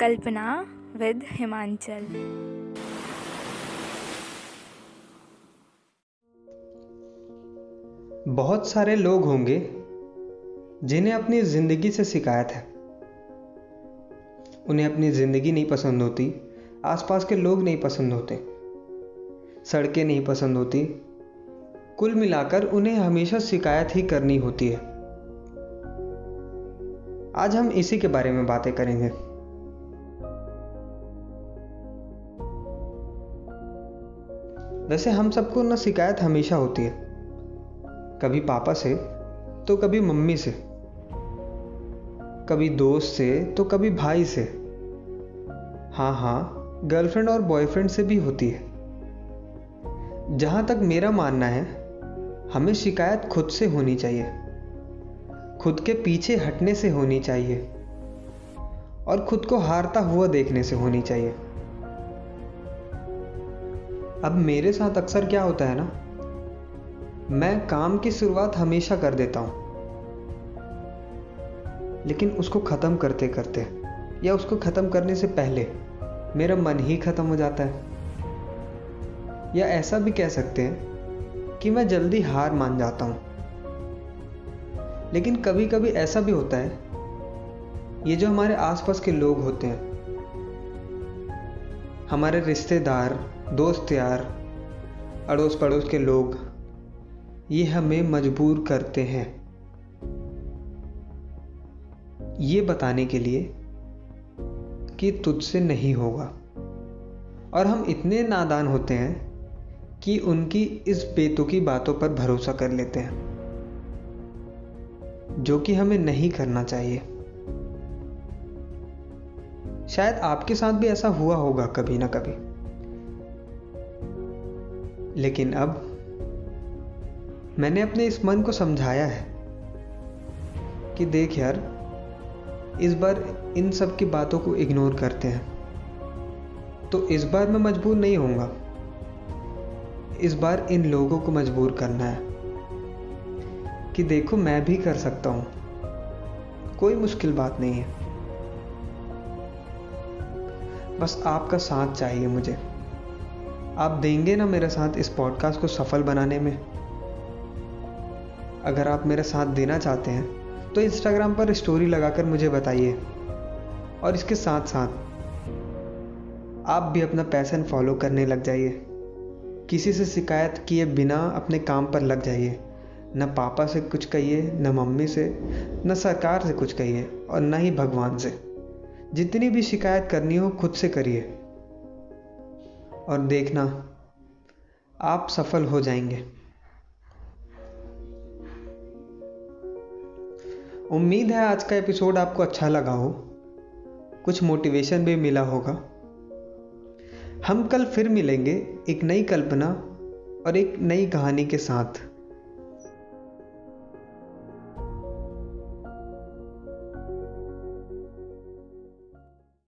कल्पना with Himachal. बहुत सारे लोग होंगे जिन्हें अपनी ज़िंदगी से शिकायत है। उन्हें अपनी ज़िंदगी नहीं पसंद होती, आसपास के लोग नहीं पसंद होते, सड़कें नहीं पसंद होती। कुल मिलाकर उन्हें हमेशा शिकायत ही करनी होती है। आज हम इसी के बारे में बातें करेंगे। वैसे हम सबको ना शिकायत हमेशा होती है। कभी पापा से तो कभी मम्मी से। कभी दोस्त से तो कभी भाई से। हाँ हाँ गर्लफ्रेंड और बॉयफ्रेंड से भी होती है। जहाँ तक मेरा मानना है, हमें शिकायत खुद से होनी चाहिए। खुद के पीछे हटने से होनी चाहिए। और खुद को हारता हुआ देखने से होनी चाहिए। अब मेरे साथ अक्सर क्या होता है ना? मैं काम की शुरुआत हमेशा कर देता हूँ। लेकिन उसको ख़त्म करते करते या उसको ख़त्म करने से पहले मेरा मन ही ख़त्म हो जाता है। या ऐसा भी कह सकते हैं कि मैं जल्दी हार मान जाता हूँ। लेकिन कभी कभी ऐसा भी होता है, ये जो हमारे आसपास के लोग होते हैं, हमारे रिश्तेदार दोस्त यार अड़ोस पड़ोस के लोग, ये हमें मजबूर करते हैं। ये बताने के लिए कि तुझसे नहीं होगा। और हम इतने नादान होते हैं कि उनकी इस बेतुकी बातों पर भरोसा कर लेते हैं, जो कि हमें नहीं करना चाहिए। शायद आपके साथ भी ऐसा हुआ होगा कभी ना कभी। लेकिन अब मैंने अपने इस मन को समझाया है कि देख यार, इस बार इन सब की बातों को इग्नोर करते हैं। तो इस बार मैं मजबूर नहीं होऊँगा। इस बार इन लोगों को मजबूर करना है कि देखो मैं भी कर सकता हूँ। कोई मुश्किल बात नहीं है। बस आपका साथ चाहिए मुझे। आप देंगे ना मेरे साथ इस पॉडकास्ट को सफल बनाने में? अगर आप मेरा साथ देना चाहते हैं तो इंस्टाग्राम पर स्टोरी लगाकर मुझे बताइए। और इसके साथ साथ आप भी अपना पैसन फॉलो करने लग जाइए। किसी से शिकायत किए बिना अपने काम पर लग जाइए। न पापा से कुछ कहिए, न मम्मी से, न सरकार से कुछ कहिए, और न ही भगवान से। जितनी भी शिकायत करनी हो, खुद से करिए। और देखना, आप सफल हो जाएँगे। उम्मीद है आज का एपिसोड आपको अच्छा लगा हो। कुछ मोटिवेशन भी मिला होगा। हम कल फिर मिलेंगे एक नई कल्पना और एक नई कहानी के साथ।